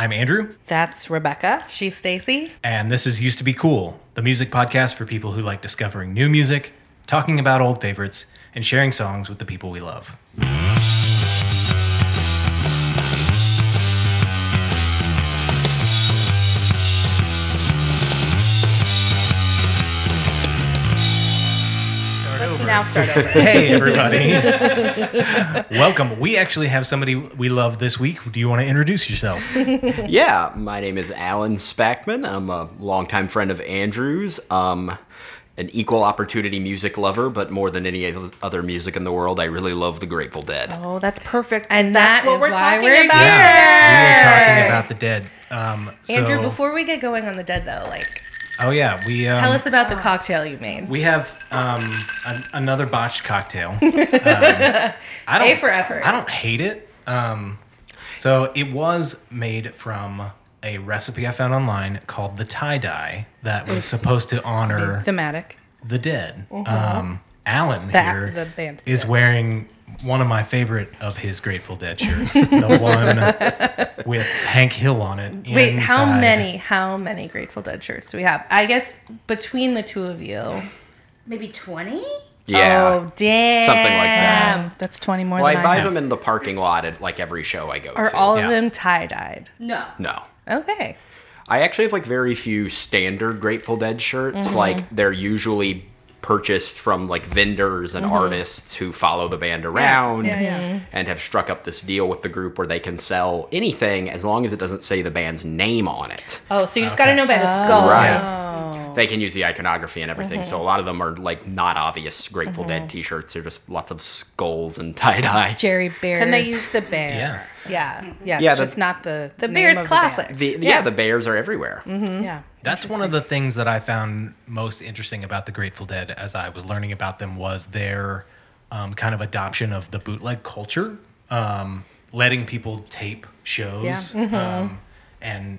I'm Andrew, That's Rebecca. She's Stacy. and this is Used to Be Cool, the music podcast for people who like discovering new music, talking about old favorites, and sharing songs with the people we love. Now start over. Hey, everybody. Welcome. We actually have somebody we love this week. Do you want to introduce yourself? Yeah, my name is Alan Spackman. I'm a longtime friend of Andrew's. Um, an equal opportunity music lover, but more than any other music in the world, I really love the Grateful Dead. Oh, that's perfect. And that's that what is we're why talking we're about Yeah, we are talking about the dead. Um, so, Andrew, before we get going on the dead, though, like, oh yeah, we um, tell us about the cocktail you made. we have um, an, another botched cocktail. Um, I don't, A for effort. I don't hate it. Um, so it was made from a recipe I found online called the tie dye that was supposed to honor thematic. the dead. Um, Alan The- here the band. is wearing one of my favorite of his Grateful Dead shirts, the one with Hank Hill on it. Wait, how many, how many Grateful Dead shirts do we have? I guess between the two of you. Maybe 20? Yeah. Oh, damn. Something like that. That's 20 more well, I than buy I have. them in the parking lot at like every show I go to. Are to. all Yeah. of them tie dyed? No. no. Okay. I actually have like very few standard Grateful Dead shirts. Mm-hmm. Like they're usually purchased from like vendors and artists who follow the band around Mm-hmm. yeah, yeah. and have struck up this deal with the group where they can sell anything as long as it doesn't say the band's name on it. Oh, so you just got to know by the skull. Right. They can use the iconography and everything. Mm-hmm. So a lot of them are like not obvious Grateful Dead t-shirts. They're just lots of skulls and tie-dye. Jerry Bears. Can they use the bear? Yeah. Yeah. Yeah, it's Yeah, the- just not the The name Bears of the classic. band. The, yeah. Yeah. the bears are everywhere. Yeah. That's one of the things that I found most interesting about the Grateful Dead as I was learning about them was their um, kind of adoption of the bootleg culture, um, letting people tape shows um, and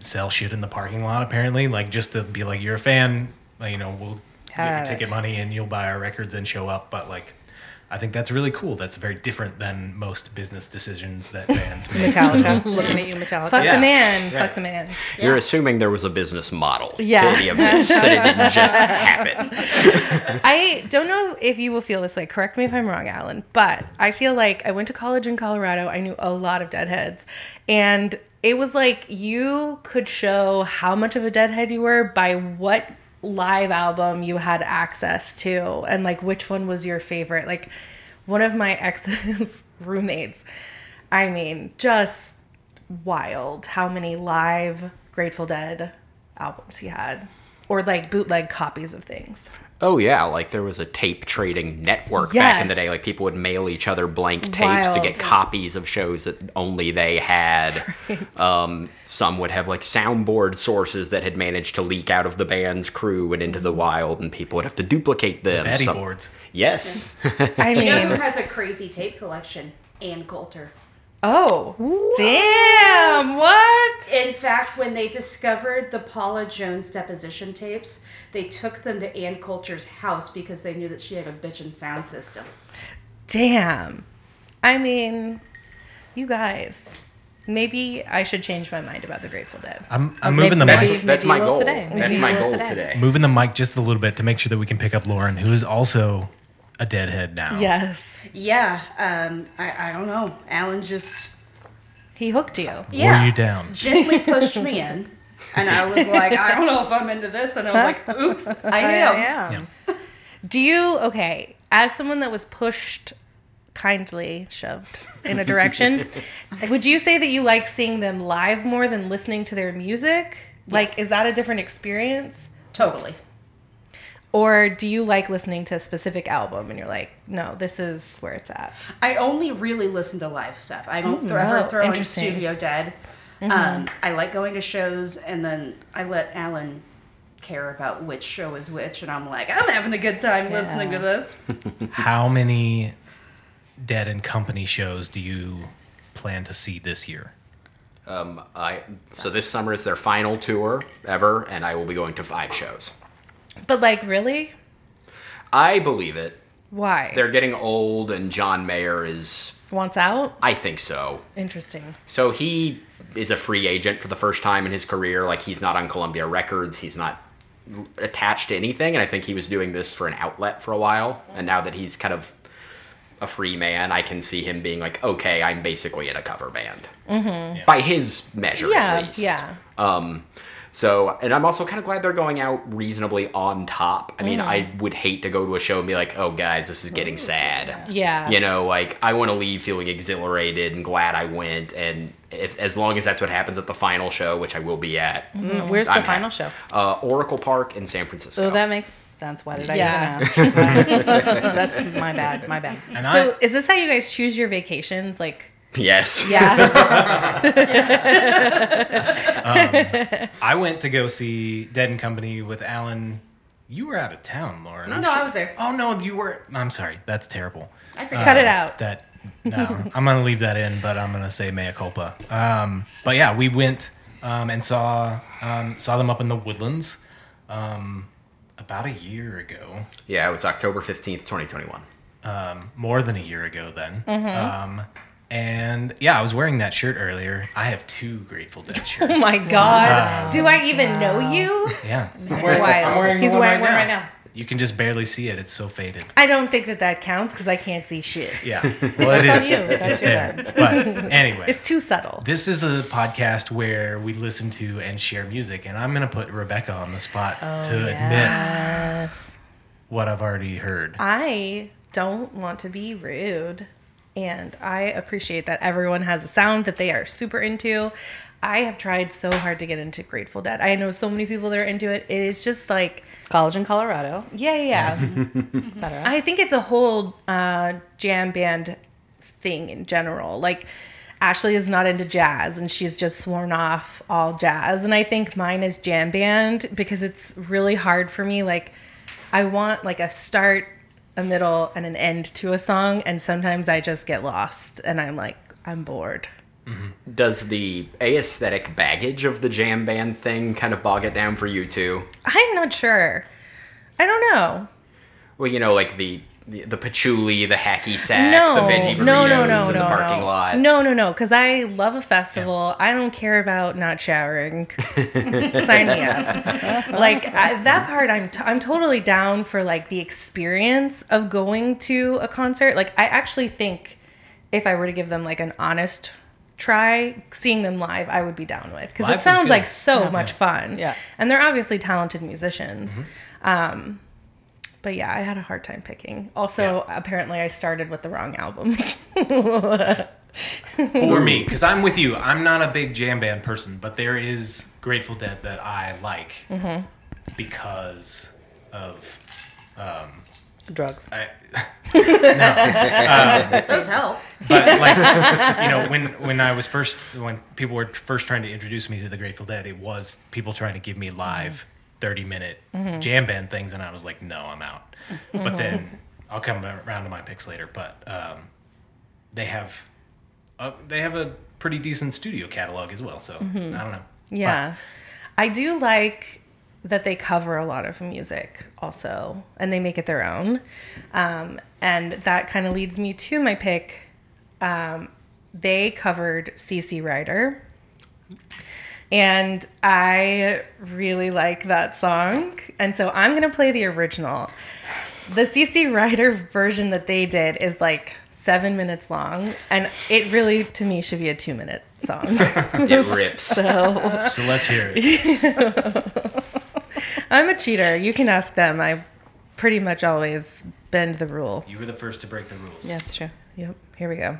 sell shit in the parking lot. Apparently, like just to be like, you're a fan, like, you know, we'll get your Have ticket money and you'll buy our records and show up. But like, I think that's really cool. That's very different than most business decisions that bands make. Metallica. Looking at you, Metallica. Fuck Yeah. the man. Right. Fuck the man. You're assuming there was a business model Yeah. to any of this, that it didn't just happen. I don't know if you will feel this way. Correct me if I'm wrong, Alan, but I feel like I went to college in Colorado. I knew a lot of deadheads. And it was like you could show how much of a deadhead you were by what live album you had access to and like which one was your favorite. Like one of my ex's roommates, I mean, just wild how many live Grateful Dead albums he had. Or like bootleg copies of things. Oh yeah, like there was a tape trading network back in the day. Like people would mail each other blank tapes to get copies of shows that only they had. Um, some would have like soundboard sources that had managed to leak out of the band's crew and into the wild, and people would have to duplicate them. Betty Some- boards. Yes. I You know who mean, has a crazy tape collection? Ann Coulter. Oh, damn, what? In fact, when they discovered the Paula Jones deposition tapes, they took them to Ann Coulter's house because they knew that she had a bitchin' sound system. Damn. I mean, you guys, maybe I should change my mind about the Grateful Dead. I'm, I'm moving the maybe- mic. That's, that's my goal. today. That's Maybe my goal today. today. moving the mic just a little bit to make sure that we can pick up Lauren, who is also a deadhead now. Yes, Yeah, um, I, I don't know. Alan just he hooked you. yeah, Wore you down. gently pushed me in. And I was like, I don't know if I'm into this. And I'm like, oops, I am. Yeah. Yeah. Do you, okay, as someone that was pushed, kindly shoved in a direction, would you say that you like seeing them live more than listening to their music? Like, is that a different experience? Totally. Or do you like listening to a specific album and you're like, no, this is where it's at? I only really listen to live stuff. I don't throw, ever oh, throw in. Studio Dead. Um, I like going to shows, and then I let Alan care about which show is which, and I'm like, I'm having a good time listening to this. How many Dead and Company shows do you plan to see this year? Um, I so this summer is their final tour ever, and I will be going to five shows. But like, really? I believe it. Why? They're getting old, and John Mayer is wants out. I think so. Interesting. So he is a free agent for the first time in his career. Like he's not on Columbia Records. He's not attached to anything. And I think he was doing this for an outlet for a while. And now that he's kind of a free man, I can see him being like, okay, I'm basically in a cover band. Mm-hmm. By his measure, Yeah, at least. yeah. Um, so, and I'm also kind of glad they're going out reasonably on top. I mean, I would hate to go to a show and be like, oh, guys, this is getting sad. Yeah. You know, like, I want to leave feeling exhilarated and glad I went. And if, as long as that's what happens at the final show, which I will be at, Mm, Where's the I'm final happy. show? uh, Oracle Park in San Francisco. So that makes sense. Why did I Yeah. even ask? that's, that's my bad. My bad. And So I, is this how you guys choose your vacations? Like, yes. yeah. I went to go see Dead and Company with Alan. You were out of town, Lauren. No, I was there. Oh no, you were. I'm sorry. That's terrible. I forgot. Cut it out. That no, I'm gonna leave that in, but I'm gonna say mea culpa. Um, but yeah, we went um, and saw um, saw them up in the woodlands um, about a year ago. Yeah, it was October 15th, 2021. um, more than a year ago then. Um, and yeah, I was wearing that shirt earlier. I have two Grateful Dead shirts. Oh my god. Do I even know you? Yeah, I'm wearing, Wild. I'm wearing He's one wearing right one now. right now. You can just barely see it. It's so faded. I don't think that that counts because I can't see shit. Yeah, well, it That's on you. That's your bad. But anyway, It's too subtle. this is a podcast where we listen to and share music, and I'm gonna put Rebecca on the spot Oh, to admit what I've already heard. I don't want to be rude. And I appreciate that everyone has a sound that they are super into. I have tried so hard to get into Grateful Dead. I know so many people that are into it. It is just like, College in Colorado, yeah, yeah, yeah. etc. I think it's a whole uh, jam band thing in general. Like, Ashley is not into jazz and she's just sworn off all jazz. And I think mine is jam band because it's really hard for me. Like, I want like a start, a middle, and an end to a song. And sometimes I just get lost and I'm like, I'm bored. Mm-hmm. Does the aesthetic baggage of the jam band thing kind of bog it down for you too? I'm not sure. I don't know. Well, you know, like the the, the patchouli, the hacky sack, no, the veggie burritos no, no, no, in no, the parking no. lot. No, no, no, because I love a festival. I don't care about not showering. Sign me up. Like I, that part, I'm t- I'm totally down for like the experience of going to a concert. Like I actually think if I were to give them like an honest try, seeing them live, I would be down with because it sounds like so much fun. Yeah. and they're obviously talented musicians. Mm-hmm. Um, but yeah, I had a hard time picking. Also, apparently, I started with the wrong albums. for me because i'm with you i'm not a big jam band person but there is grateful dead that i like Mm-hmm. because of Drugs. I, Those help. but like you know when when i was first when people were first trying to introduce me to the grateful dead it was people trying to give me live 30 minute jam band things and i was like no i'm out but then i'll come around to my picks later but um, they have uh, they have a pretty decent studio catalog as well so i don't know yeah, I do like that they cover a lot of music also, and they make it their own. Um, and that kind of leads me to my pick. Um, they covered CC Rider. And I really like that song. And so I'm going to play the original. The CC Rider version that they did is like seven minutes long. And it really, to me, should be a two minute song. It rips. so so let's hear it I'm a cheater. You can ask them. I pretty much always bend the rule. you were the first to break the rules Yeah, it's true. Yep. Here we go.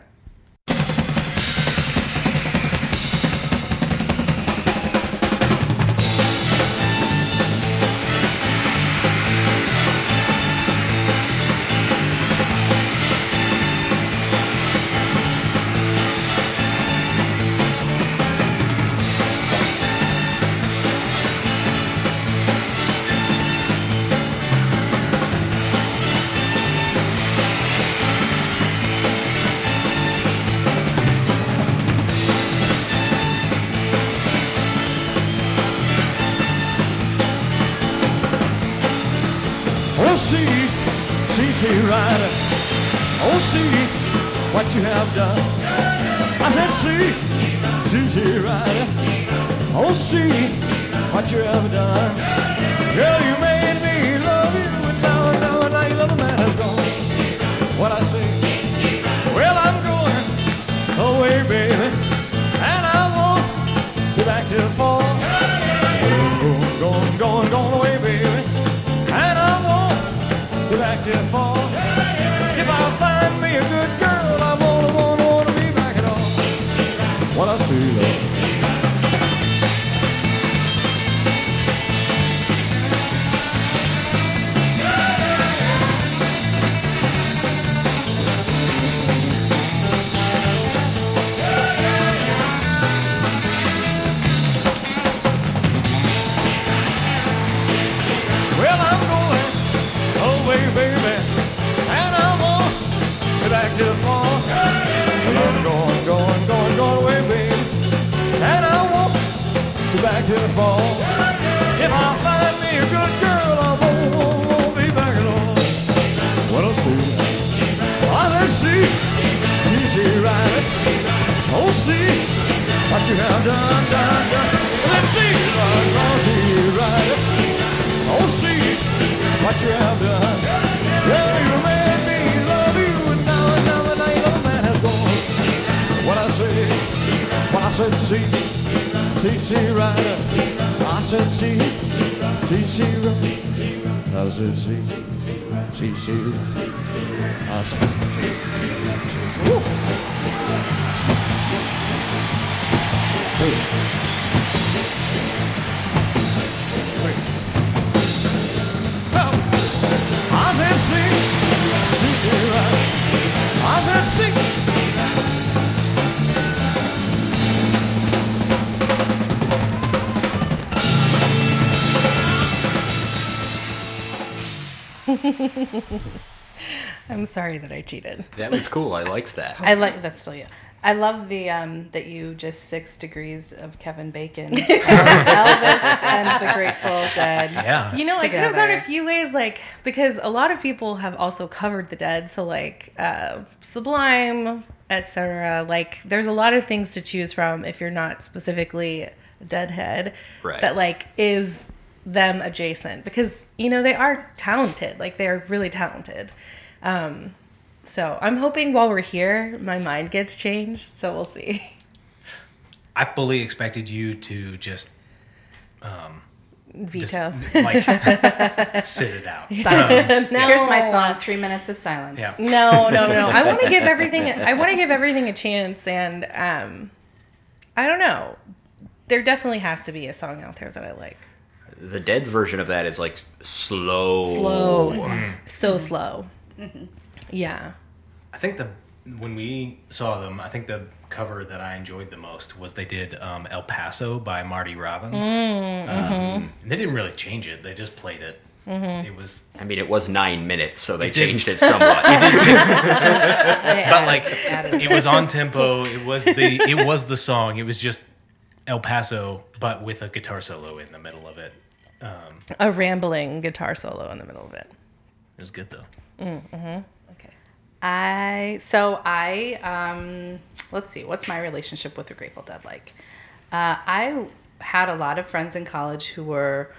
What you have done. I said, see, see, see, right. Oh, see what you have done. Girl, you made me love you, and now, now, now you love a man has gone. What I say? Well, I'm going away, baby, and I won't be back till fall. Going, going, going, going away, baby, and I won't be back till fall. If I find me a good girl, back fall. If I find me a good girl, I won't, won't, be back at all. What I'll see, let's see, easy right. Oh, see what you have done, done, done. Let's see, Lord, see. Oh, see what you have done. Yeah, you made me love you, and now, and now, now your love man has gone. What I say, when I said see, see, right. I said see, see, right. I said see, see, right. I said, I said right. I said see. I'm sorry that I cheated. That was cool. I liked that. I like that's still you. I love the um that you just six degrees of Kevin Bacon, Elvis, and the Grateful Dead. Yeah. You know, I could have gone a few ways, like because a lot of people have also covered the dead, so like uh, Sublime, etc. Like, there's a lot of things to choose from if you're not specifically Deadhead. Right. That like is them adjacent because you know they are talented, like they are really talented. Um, so I'm hoping while we're here, my mind gets changed. So we'll see. I fully expected you to just just, Veto. like sit it out. No. Here's my song, Three Minutes of Silence. Yeah. No, no, no. I want to give everything. I want to give everything a chance, and um, I don't know. There definitely has to be a song out there that I like. The Dead's version of that is like slow. Slow, mm-hmm. so slow. Mm-hmm. Yeah. I think the when we saw them, I think the cover that I enjoyed the most was they did um, El Paso by Marty Robbins. Mm, um, and they didn't really change it; they just played it. It was, I mean, it was nine minutes, so they It did. changed it somewhat. but like it was on tempo. It was the it was the song. It was just El Paso, but with a guitar solo in the middle of it. Um, A rambling guitar solo in the middle of it. it was good though. Okay. I so I um let's see what's my relationship with the Grateful Dead like. Uh, I had a lot of friends in college who were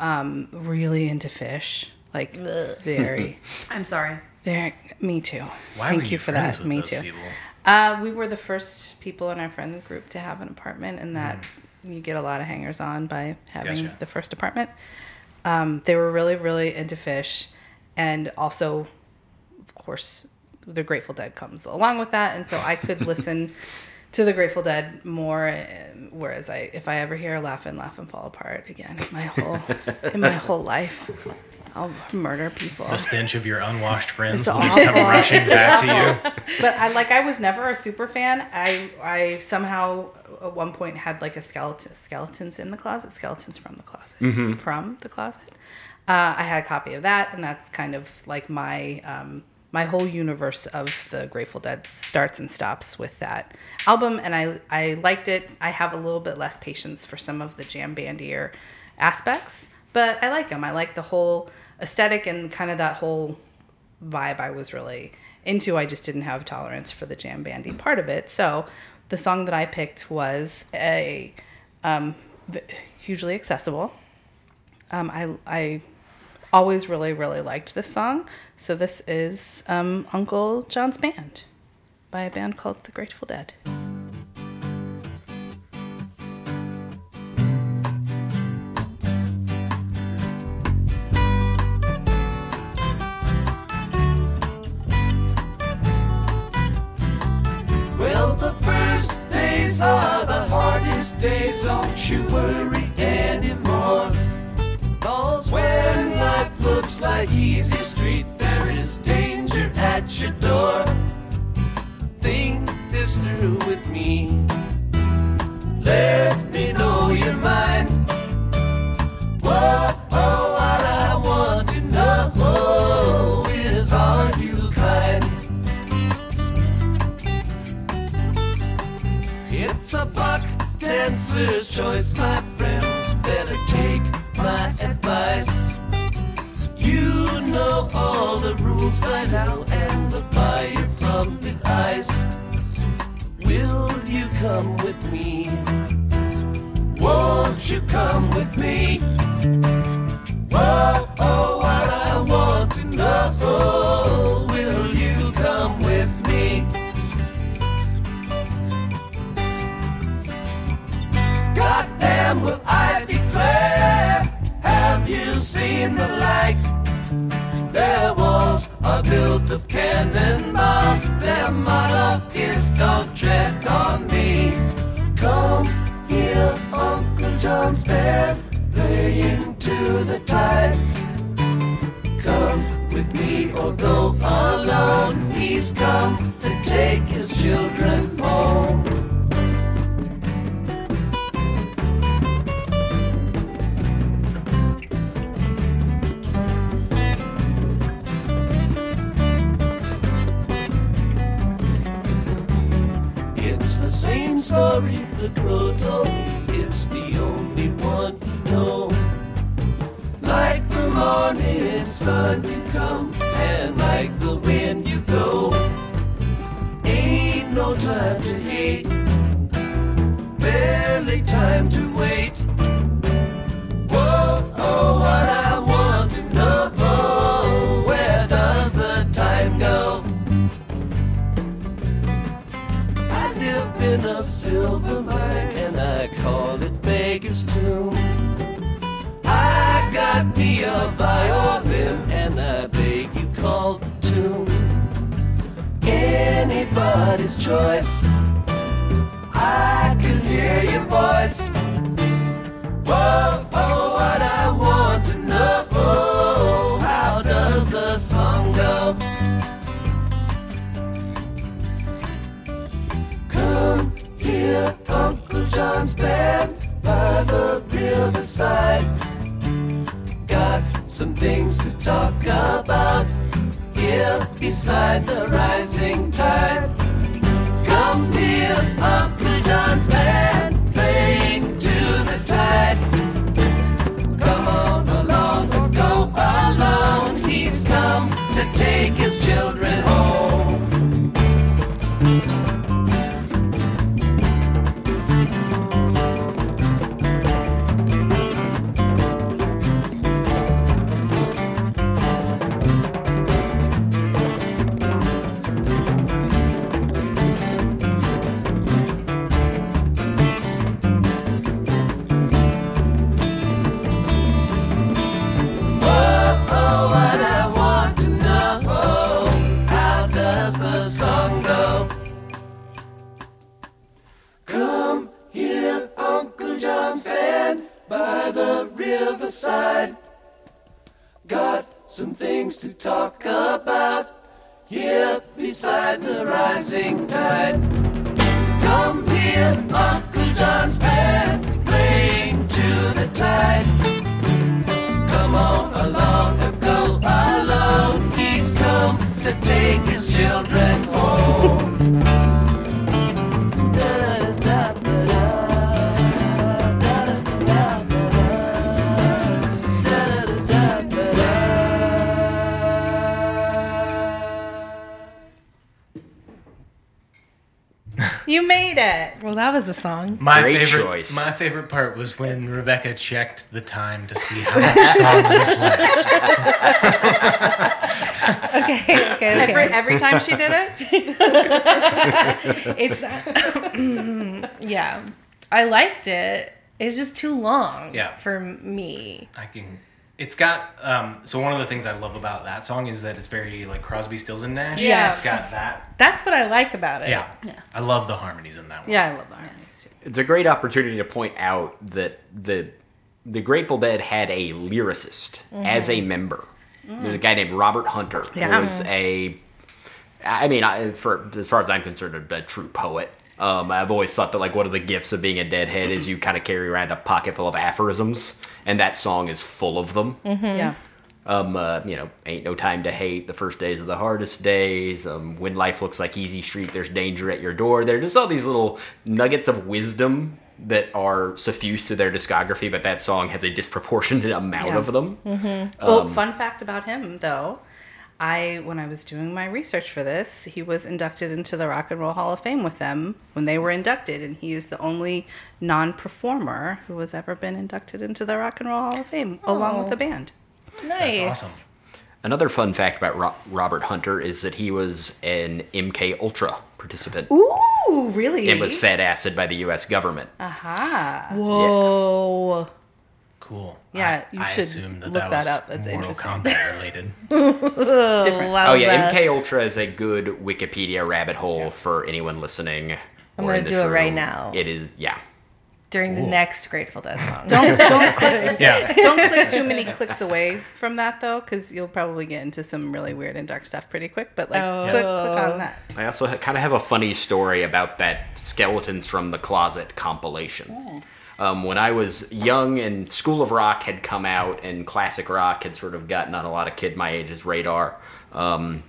um, really into Phish, like very, I'm sorry. very. Me too. Why Thank were you, you, for friends that. with Me those too. people? Uh, we were the first people in our friend group to have an apartment, and that you get a lot of hangers on by having Gotcha. the first apartment. Um, they were really, really into Phish, and also, of course, the Grateful Dead comes along with that, and so I could listen to the Grateful Dead more. Whereas I, if I ever hear "Laugh and Laugh and Fall Apart" again, in my whole, in my whole life, I'll murder people. The stench of your unwashed friends It's will just come rushing back to you. but I like I was never a super fan. I I somehow at one point had like a skeleton skeletons in the closet, skeletons from the closet, from the closet. Uh, I had a copy of that, and that's kind of like my um, my whole universe of the Grateful Dead starts and stops with that album, and I I liked it. I have a little bit less patience for some of the jam bandier aspects, but I like them. I like the whole aesthetic and kind of that whole vibe I was really into. I just didn't have tolerance for the jam bandy part of it. So the song that I picked was a um, hugely accessible. Um, I I always really really liked this song. So this is um, Uncle John's band by a band called the Grateful Dead. You worry anymore. Cause when life looks like easy street, there is danger at your door. Think this through with me. Let dancer's choice, my friends. Better take my advice. You know all the rules by now and the fire from the ice. Will you come with me? Won't you come with me? Whoa, seen the light? Their walls are built of cannonballs. Their motto is don't tread on me. Come here, Uncle John's band, playing to the tide. Come with me or go alone. He's come story the me. It's the only one you know. Like the morning sun you come, and like the wind you go. Ain't no time to hate, barely time to Me a violin and I beg you call the tune. Anybody's choice. I can hear your voice. Whoa, oh, what I want to know. Oh, How does the song go? Come here, Uncle John's band by the riverside. Some things to talk about here beside the rising tide. Come here, Uncle John's band You made it. Well, that was a song. My Great favorite, choice. my favorite part was when Rebecca checked the time to see how much song was left. Okay, okay, okay. Every, every time she did it, it's yeah. I liked it. It's just too long. Yeah. For me. I can. It's got. Um, so one of the things I love about that song is that it's very like Crosby, Stills, and Nash. Yeah, It's got that. That's what I like about it. Yeah. Yeah. I love the harmonies in that one. yeah, I love the harmonies. too. It's a great opportunity to point out that the the Grateful Dead had a lyricist as a member. There's a guy named Robert Hunter Yeah. who was a, I mean, I, for as far as I'm concerned, a, a true poet. Um, I've always thought that like one of the gifts of being a deadhead is you kind of carry around a pocket full of aphorisms, and that song is full of them. Yeah. Um, uh, you know, ain't no time to hate. The first days are the hardest days. Um, when life looks like easy street, there's danger at your door. They're just all these little nuggets of wisdom that are suffused to their discography, but that song has a disproportionate amount Yeah. of them. Well, fun fact about him though, I when I was doing my research for this, he was inducted into the Rock and Roll Hall of Fame with them when they were inducted, and he is the only non-performer who has ever been inducted into the Rock and Roll Hall of Fame along with oh. the band. Nice. That's awesome. Another fun fact about Ro- Robert Hunter is that he was an MK Ultra participant Ooh, really? and was fed acid by the U.S. government. Aha. Whoa. Cool. Yeah, I, you I should assumed that look that, that was up. That's Mortal interesting. Kombat related. Different. Oh yeah, Wowza. MK Ultra is a good Wikipedia rabbit hole for anyone listening. I'm gonna do it right now. It is yeah. During the next Grateful Dead song. Don't don't click Yeah. don't click too many clicks away from that though, because you'll probably get into some really weird and dark stuff pretty quick. But like, Oh. click click on that. I also ha- kind of have a funny story about that Skeletons from the Closet compilation. Oh. Um, when I was young and School of Rock had come out and classic rock had sort of gotten on a lot of kid my age's radar. Um,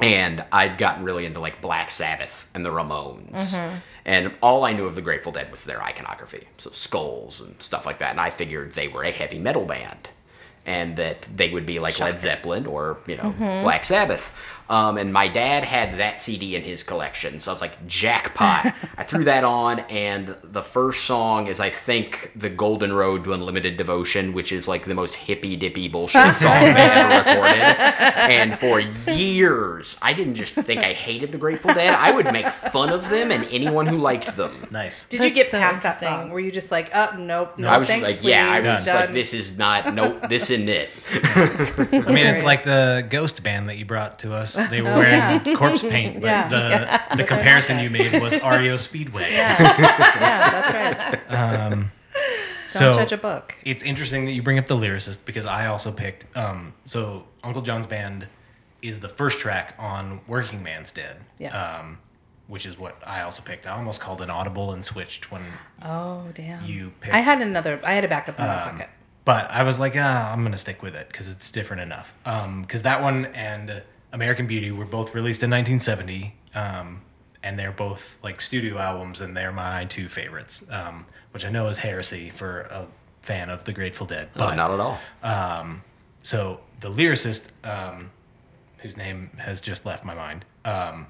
and I'd gotten really into like Black Sabbath and the Ramones. And all I knew of the Grateful Dead was their iconography. So skulls and stuff like that. And I figured they were a heavy metal band. And that they would be like Led Zeppelin or, you know, Black Sabbath. Um, and my dad had that CD in his collection. So I was like, jackpot. I threw that on, and the first song is, I think, The Golden Road to Unlimited Devotion, which is like the most hippy dippy bullshit song they ever recorded. And for years, I didn't just think I hated the Grateful Dead, I would make fun of them and anyone who liked them. Nice. Did you get so past that interesting. song? Were you just like, oh nope, no, I was thanks, just like, yeah, I please, was just like, this is not, nope, this isn't it. I mean, it's like the ghost band that you brought to us. They were wearing corpse paint, but Yeah. the the comparison you made was REO Speedway. yeah, that's right. Don't so judge a book. it's interesting that you bring up the lyricist because I also picked. Um, so Uncle John's band is the first track on Workingman's Dead. Yeah. Um, which is what I also picked. I almost called an audible and switched when Oh damn. you picked. I had another. I had a backup in my pocket. But I was like, ah, I'm gonna stick with it because it's different enough. Because that one and American Beauty were both released in 1970, um, and they're both like studio albums, and they're my two favorites. Um, which I know is heresy for a fan of the Grateful Dead, but not at all. so the lyricist, um, whose name has just left my mind, um,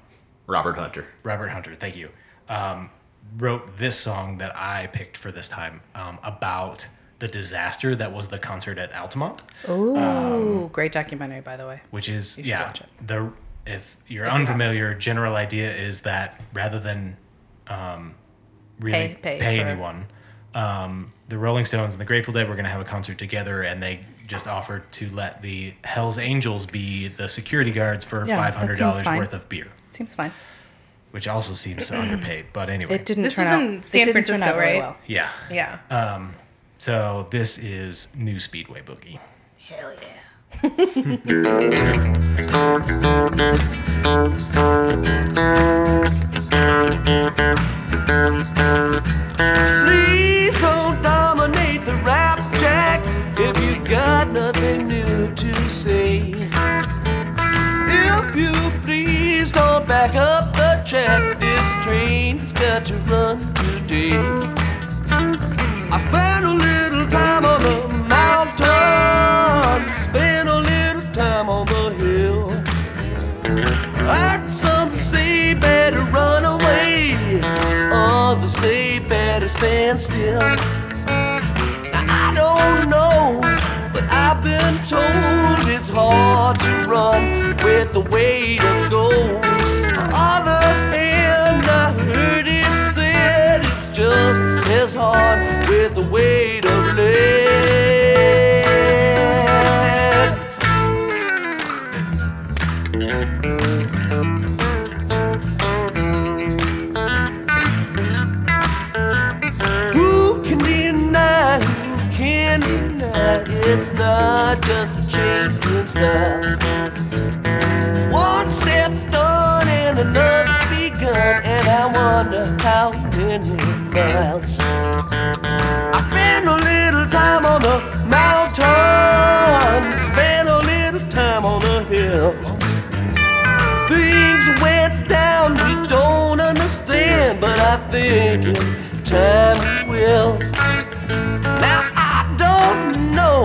Robert Hunter. Robert Hunter, thank you, um, wrote this song that I picked for this time um, about the disaster that was the concert at Altamont, Ooh, great documentary, by the way. which is yeah the if you're unfamiliar, general idea is that rather than um, really Pay- pay for- anyone, um, the Rolling Stones and the Grateful Dead were going to have a concert together, and they just offered to let the Hell's Angels be the security guards for Yeah, five that hundred seems dollars worth of beer, Seems fine. which also seems underpaid. But anyway, It didn't. This turn was out, in it San didn't turn Francisco, out very right? well. yeah. Yeah. So this is New Speedway Boogie. Hell yeah. Please don't dominate the rap jack if you got nothing new to say. If you please don't back up the track, this train's got to run today. I spend a little time on the mountain, spend a little time on the hill. Some say better run away, others say better stand still. Now I don't know, but I've been told it's hard to run with the weight of gold. Weight of lead. Who can deny, who can deny it's not just a change in style? One step done and another begun, and I wonder how many miles. In time will. Now I don't know,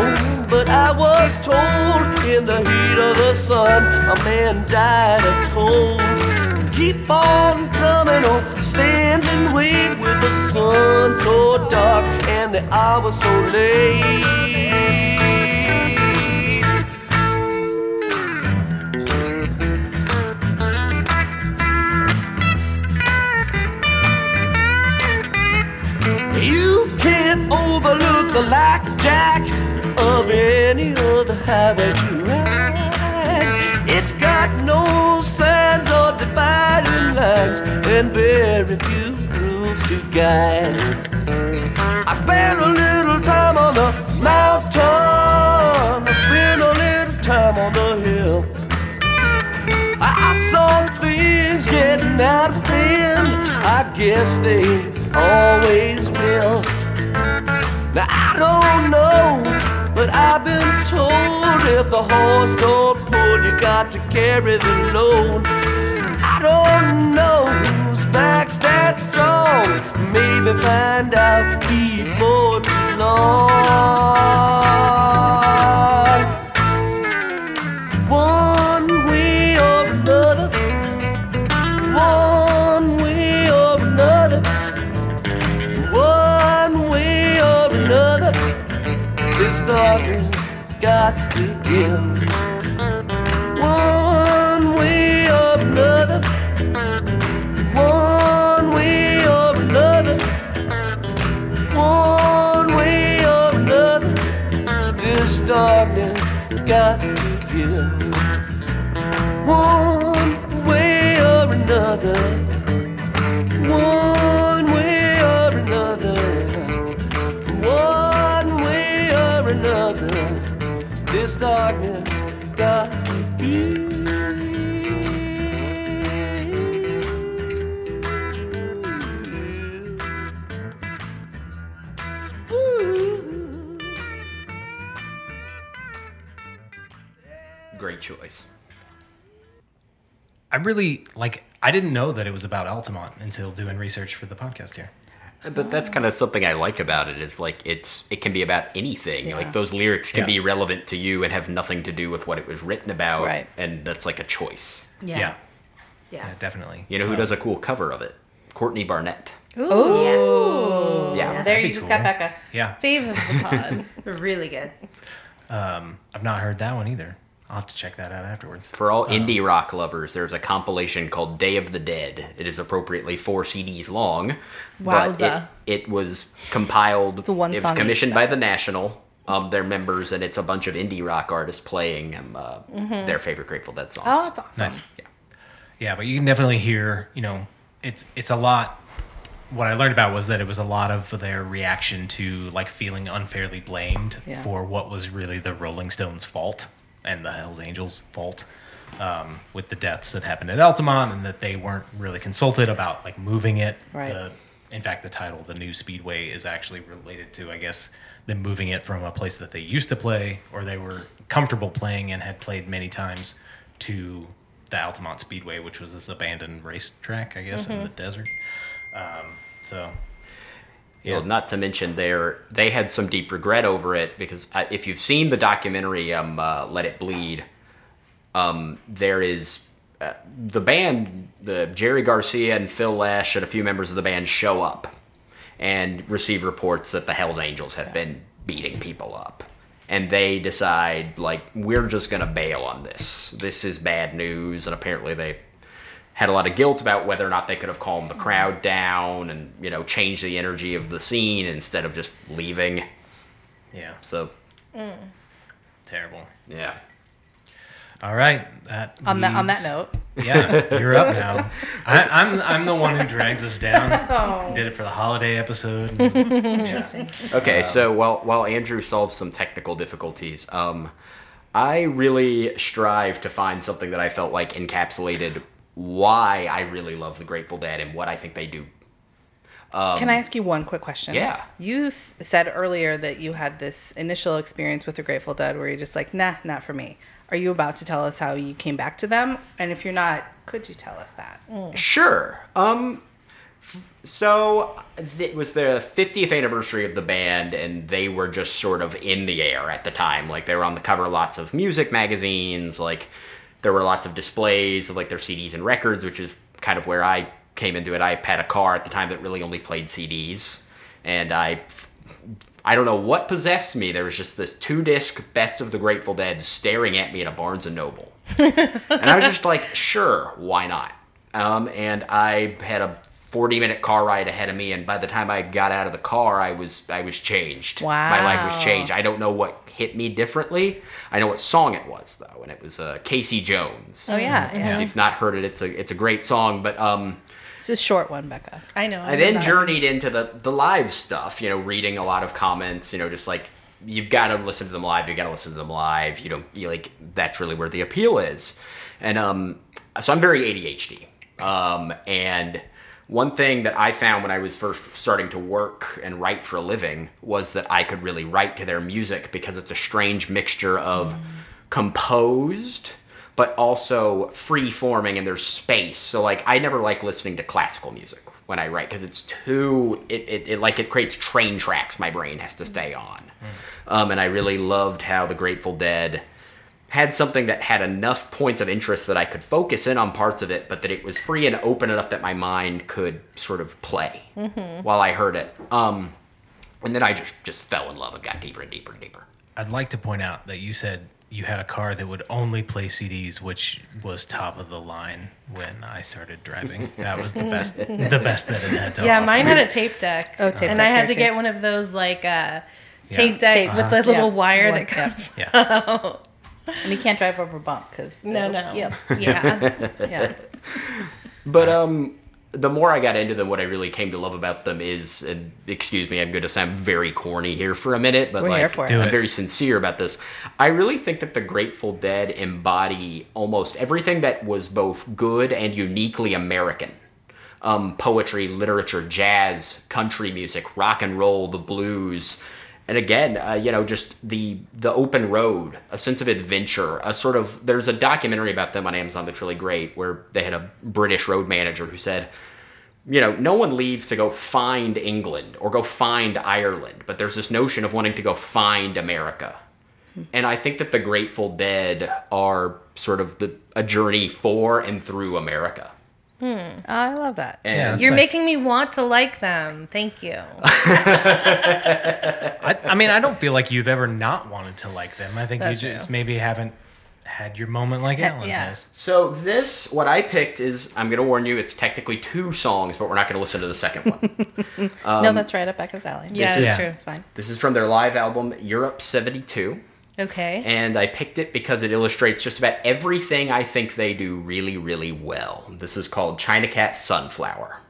but I was told in the heat of the sun a man died of cold. Keep on coming on, stand and wait with the sun so dark and the hour so late. The jack of any other habit you had. It's got no signs or dividing lines and very few rules to guide. I spent a little time on the mountain. I spent a little time on the hill. I I saw things getting out of hand. I guess they always will. Now I don't know, but I've been told if the horse don't pull, you got to carry the load. I don't know whose back's that strong. Maybe find out before long. Got to give. One way or another, one way or another, one way or another, this darkness got to give. One way or another, one really like. I didn't know that it was about Altamont until doing research for the podcast here. But that's kind of something I like about it is like it's it can be about anything. Like those lyrics can Yeah. be relevant to you and have nothing to do with what it was written about. Right. And that's like a choice. Yeah, Yeah. yeah, definitely. You know who Um, does a cool cover of it? Courtney Barnett. Oh, Yeah. there you just cool. got Becca. Yeah, Fave of the pod. Really good. Um, I've not heard that one either. I'll have to check that out afterwards. For all indie rock lovers, there's a compilation called Day of the Dead. It is appropriately four CDs long. But Wowza. it, it was compiled. it's a one it was song each, commissioned by the National, um, their members, and it's a bunch of indie rock artists playing um, uh, their favorite Grateful Dead songs. Oh, that's awesome. Nice. Yeah, but you can definitely hear. You know, it's it's a lot. What I learned about was that it was a lot of their reaction to like feeling unfairly blamed Yeah. for what was really the Rolling Stones' fault and the Hell's Angels' fault um, with the deaths that happened at Altamont, and that they weren't really consulted about like moving it. Right. The, in fact, the title, "The New Speedway," is actually related to, I guess, them moving it from a place that they used to play or they were comfortable playing and had played many times to the Altamont Speedway, which was this abandoned racetrack, I guess, in the desert. Um, so, Well, not to mention their they had some deep regret over it because uh, if you've seen the documentary um, uh, "Let It Bleed," um, there is uh, the band, the Jerry Garcia and Phil Lesh and a few members of the band show up and receive reports that the Hell's Angels have been beating people up, and they decide like we're just gonna bail on this. This is bad news, and apparently they had a lot of guilt about whether or not they could have calmed the crowd down and you know changed the energy of the scene instead of just leaving. Yeah. So Terrible. yeah. All right. That On that on that note, Yeah, you're up now. I, I'm I'm the one who drags us down. Oh. Did it for the holiday episode. Interesting. Okay, so while while Andrew solves some technical difficulties, um, I really strive to find something that I felt like encapsulated why I really love the Grateful Dead and what I think they do. can I ask you one quick question? yeah. You s- said earlier that you had this initial experience with the Grateful Dead where you're just like, nah, not for me. Are you about to tell us how you came back to them? And if you're not, could you tell us that? Sure. Um. f- So it was the 50th anniversary of the band, and they were just sort of in the air at the time. Like they were on the cover of lots of music magazines. Like there were lots of displays of like their CDs and records, which is kind of where I came into it. I had a car at the time that really only played CDs, and I I don't know what possessed me. There was just this two disc Best of the Grateful Dead staring at me at a Barnes and Noble, and I was just like, sure, why not? Um, and I had a forty minute car ride ahead of me, and by the time I got out of the car, I was I was changed. Wow. my life was changed. I don't know what hit me differently. I know what song it was though, and it was uh, Casey Jones. Oh yeah, yeah. If you've not heard it, it's a it's a great song, but um. It's a short one, Becca. I know. I then journeyed into the the live stuff. You know, reading a lot of comments. You know, just like you've got to listen to them live. You got to listen to them live. You don't you like that's really where the appeal is. And um, so I'm very ADHD. Um, and one thing that I found when I was first starting to work and write for a living was that I could really write to their music because it's a strange mixture of composed but also free forming and there's space. So like I never like listening to classical music when I write because it's too it, it, it like it creates train tracks my brain has to stay on. Um, and I really loved how the Grateful Dead had something that had enough points of interest that I could focus in on parts of it, but that it was free and open enough that my mind could sort of play while I heard it. Um, and then I just just fell in love and got deeper and deeper and deeper. I'd like to point out that you said you had a car that would only play CDs, which was top of the line when I started driving. That was the best, the best that it had to Yeah, offer. mine had a tape deck. Oh, tape and deck I had to too. get one of those like uh, tape deck Tape. with the Uh-huh. little Yeah. wire that comes. Yeah. And you can't drive over a bump because No, no. Skip. Yeah. Yeah. But um, the more I got into them, what I really came to love about them is, and excuse me, I'm going to sound very corny here for a minute, but We're like here for it. I'm it. very sincere about this. I really think that the Grateful Dead embody almost everything that was both good and uniquely American. Um, poetry, literature, jazz, country music, rock and roll, the blues, and again, uh, you know, just the the open road, a sense of adventure, a sort of. There's a documentary about them on Amazon that's really great, where they had a British road manager who said, you know, no one leaves to go find England or go find Ireland, but there's this notion of wanting to go find America. And I think that the Grateful Dead are sort of the, a journey for and through America. Oh, I love that. And Yeah, You're nice. making me want to like them. Thank you. I, I mean, I don't feel like you've ever not wanted to like them. I think That's you just true. maybe haven't had your moment like Alan yeah. has. So this, what I picked is, I'm going to warn you, it's technically two songs, but we're not going to listen to the second one. no, um, that's right up Becca's alley. Yeah, is- that's Yeah. true. It's fine. this is from their live album, Europe 72. Okay. and I picked it because it illustrates just about everything I think they do really, really well. This is called China Cat Sunflower.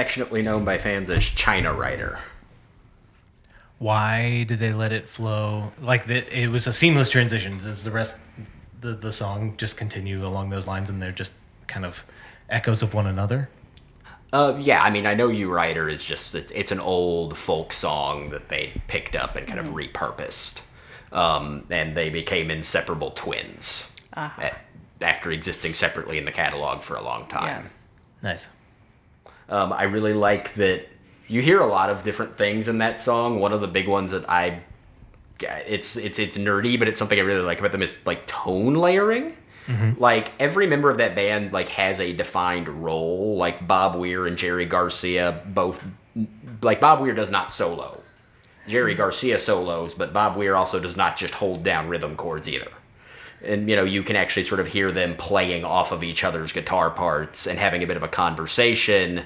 Affectionately known by fans as China Rider. Why did they let it flow? Like that, it was a seamless transition. Does the rest, the the song, just continue along those lines, and they're just kind of echoes of one another? Uh, yeah, I mean, I know you Rider is just it's, it's an old folk song that they picked up and kind of repurposed, um, and they became inseparable twins a- after existing separately in the catalog for a long time. Nice. Um, I really like that you hear a lot of different things in that song. One of the big ones that I it's it's it's nerdy, but it's something I really like about them is like tone layering. Like every member of that band like has a defined role. Like Bob Weir and Jerry Garcia both like Bob Weir does not solo. Jerry Garcia solos, but Bob Weir also does not just hold down rhythm chords either. And you know, you can actually sort of hear them playing off of each other's guitar parts and having a bit of a conversation.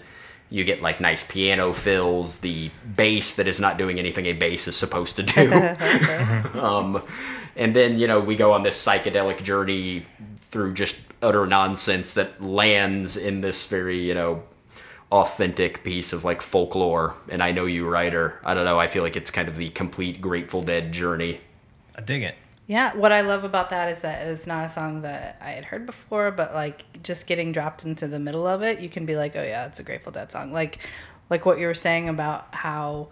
You get like nice piano fills, the bass that is not doing anything a bass is supposed to do. um, and then, you know, we go on this psychedelic journey through just utter nonsense that lands in this very, you know, authentic piece of like folklore. And I know you, Rider. I don't know. I feel like it's kind of the complete Grateful Dead journey. I dig it. Yeah, what I love about that is that it's not a song that I had heard before, but like just getting dropped into the middle of it, you can be like, "Oh yeah, it's a Grateful Dead song." Like, like what you were saying about how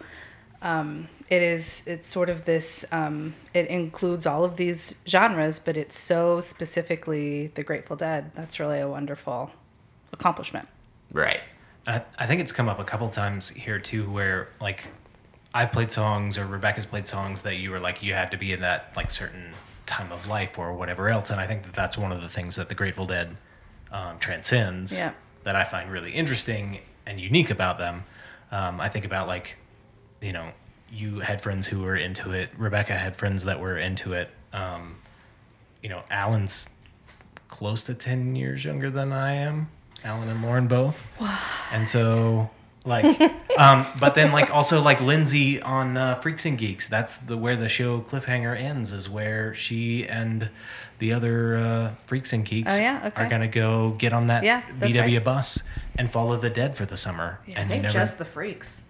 um, it is. It's sort of this. Um, it includes all of these genres, but it's so specifically the Grateful Dead. That's really a wonderful accomplishment. Right. I, I think it's come up a couple times here too, where like I've played songs or Rebecca's played songs that you were like you had to be in that like certain time of life or whatever else, and I think that that's one of the things that the Grateful Dead um, transcends Yeah. that I find really interesting and unique about them. Um, I think about like you know you had friends who were into it. Rebecca had friends that were into it. Um, you know, Alan's close to ten years younger than I am. Alan and Lauren both. And so, like, um, but then like also like Lindsay on uh, Freaks and Geeks. That's the where the show cliffhanger ends. Is where she and the other uh, Freaks and Geeks Oh, yeah? Okay. are gonna go get on that Yeah, VW right. bus and follow the dead for the summer. I and think never just the freaks.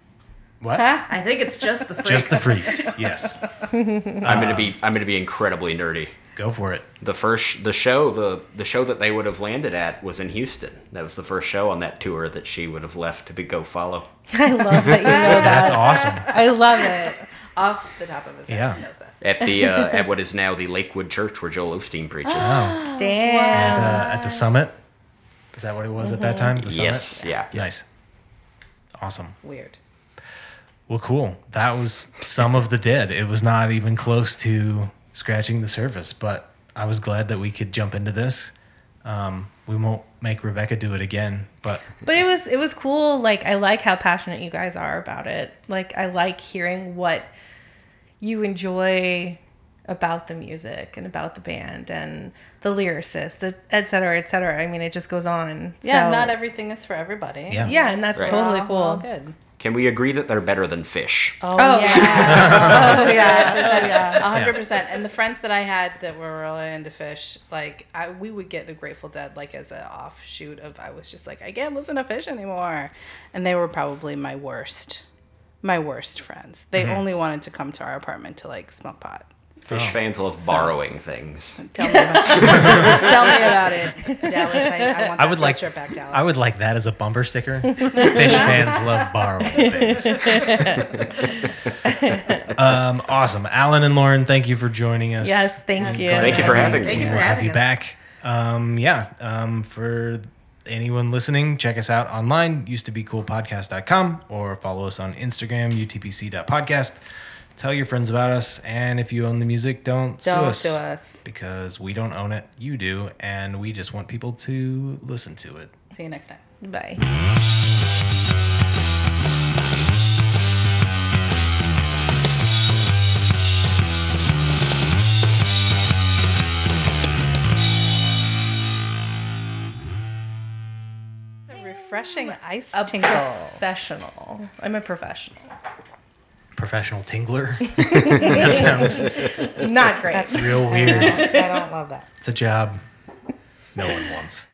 what? Huh? I think it's just the freaks. Just the freaks. Yes, I'm gonna be I'm gonna be incredibly nerdy. Go for it. The first the show the the show that they would have landed at was in Houston. That was the first show on that tour that she would have left to be go follow. I love that you know That's that. awesome. I love it. Off the top of his head, Yeah. he knows that. At the uh, at what is now the Lakewood Church where Joel Osteen preaches. Oh, Damn. at, uh, at the summit. Is that what it was at that time? The summit? yes, yeah. Nice. Awesome. Weird. Well, cool. That was some of the dead. It was not even close to scratching the surface, but I was glad that we could jump into this. Um, we won't make Rebecca do it again, but But it was it was cool. Like I like how passionate you guys are about it. Like I like hearing what you enjoy about the music and about the band and the lyricists, et- et cetera, et cetera. I mean, it just goes on. Yeah, So- not everything is for everybody. Yeah. Yeah, and that's Right. totally We're all- we're all cool. good. Can we agree that they're better than Phish? Oh, Oh, yeah. Oh yeah, yeah. A hundred percent. And the friends that I had that were really into Phish, like I, we would get the Grateful Dead like as an offshoot of I was just like I can't listen to Phish anymore, and they were probably my worst, my worst friends. They mm-hmm. only wanted to come to our apartment to like smoke pot. Phish fans love borrowing things. Tell me about, tell me about it, Dallas. I, I want that I would like sweatshirt back, Dallas. I would like that as a bumper sticker. Phish fans love borrowing things. um, awesome, Alan and Lauren. Thank you for joining us. Yes, thank you. Thank you for having Thank me. you for we'll have having you us. back. Um, yeah. Um, for anyone listening, check us out online, used to be coolpodcast.com, or follow us on Instagram, utpc.podcast. Tell your friends about us, and if you own the music, don't, sue Don't us. sue us. Because we don't own it, you do, and we just want people to listen to it. See you next time. Bye. A refreshing ice A tinkle. professional. I'm a professional. Professional tingler. that sounds Not great. real weird. I don't love that. It's a job no one wants.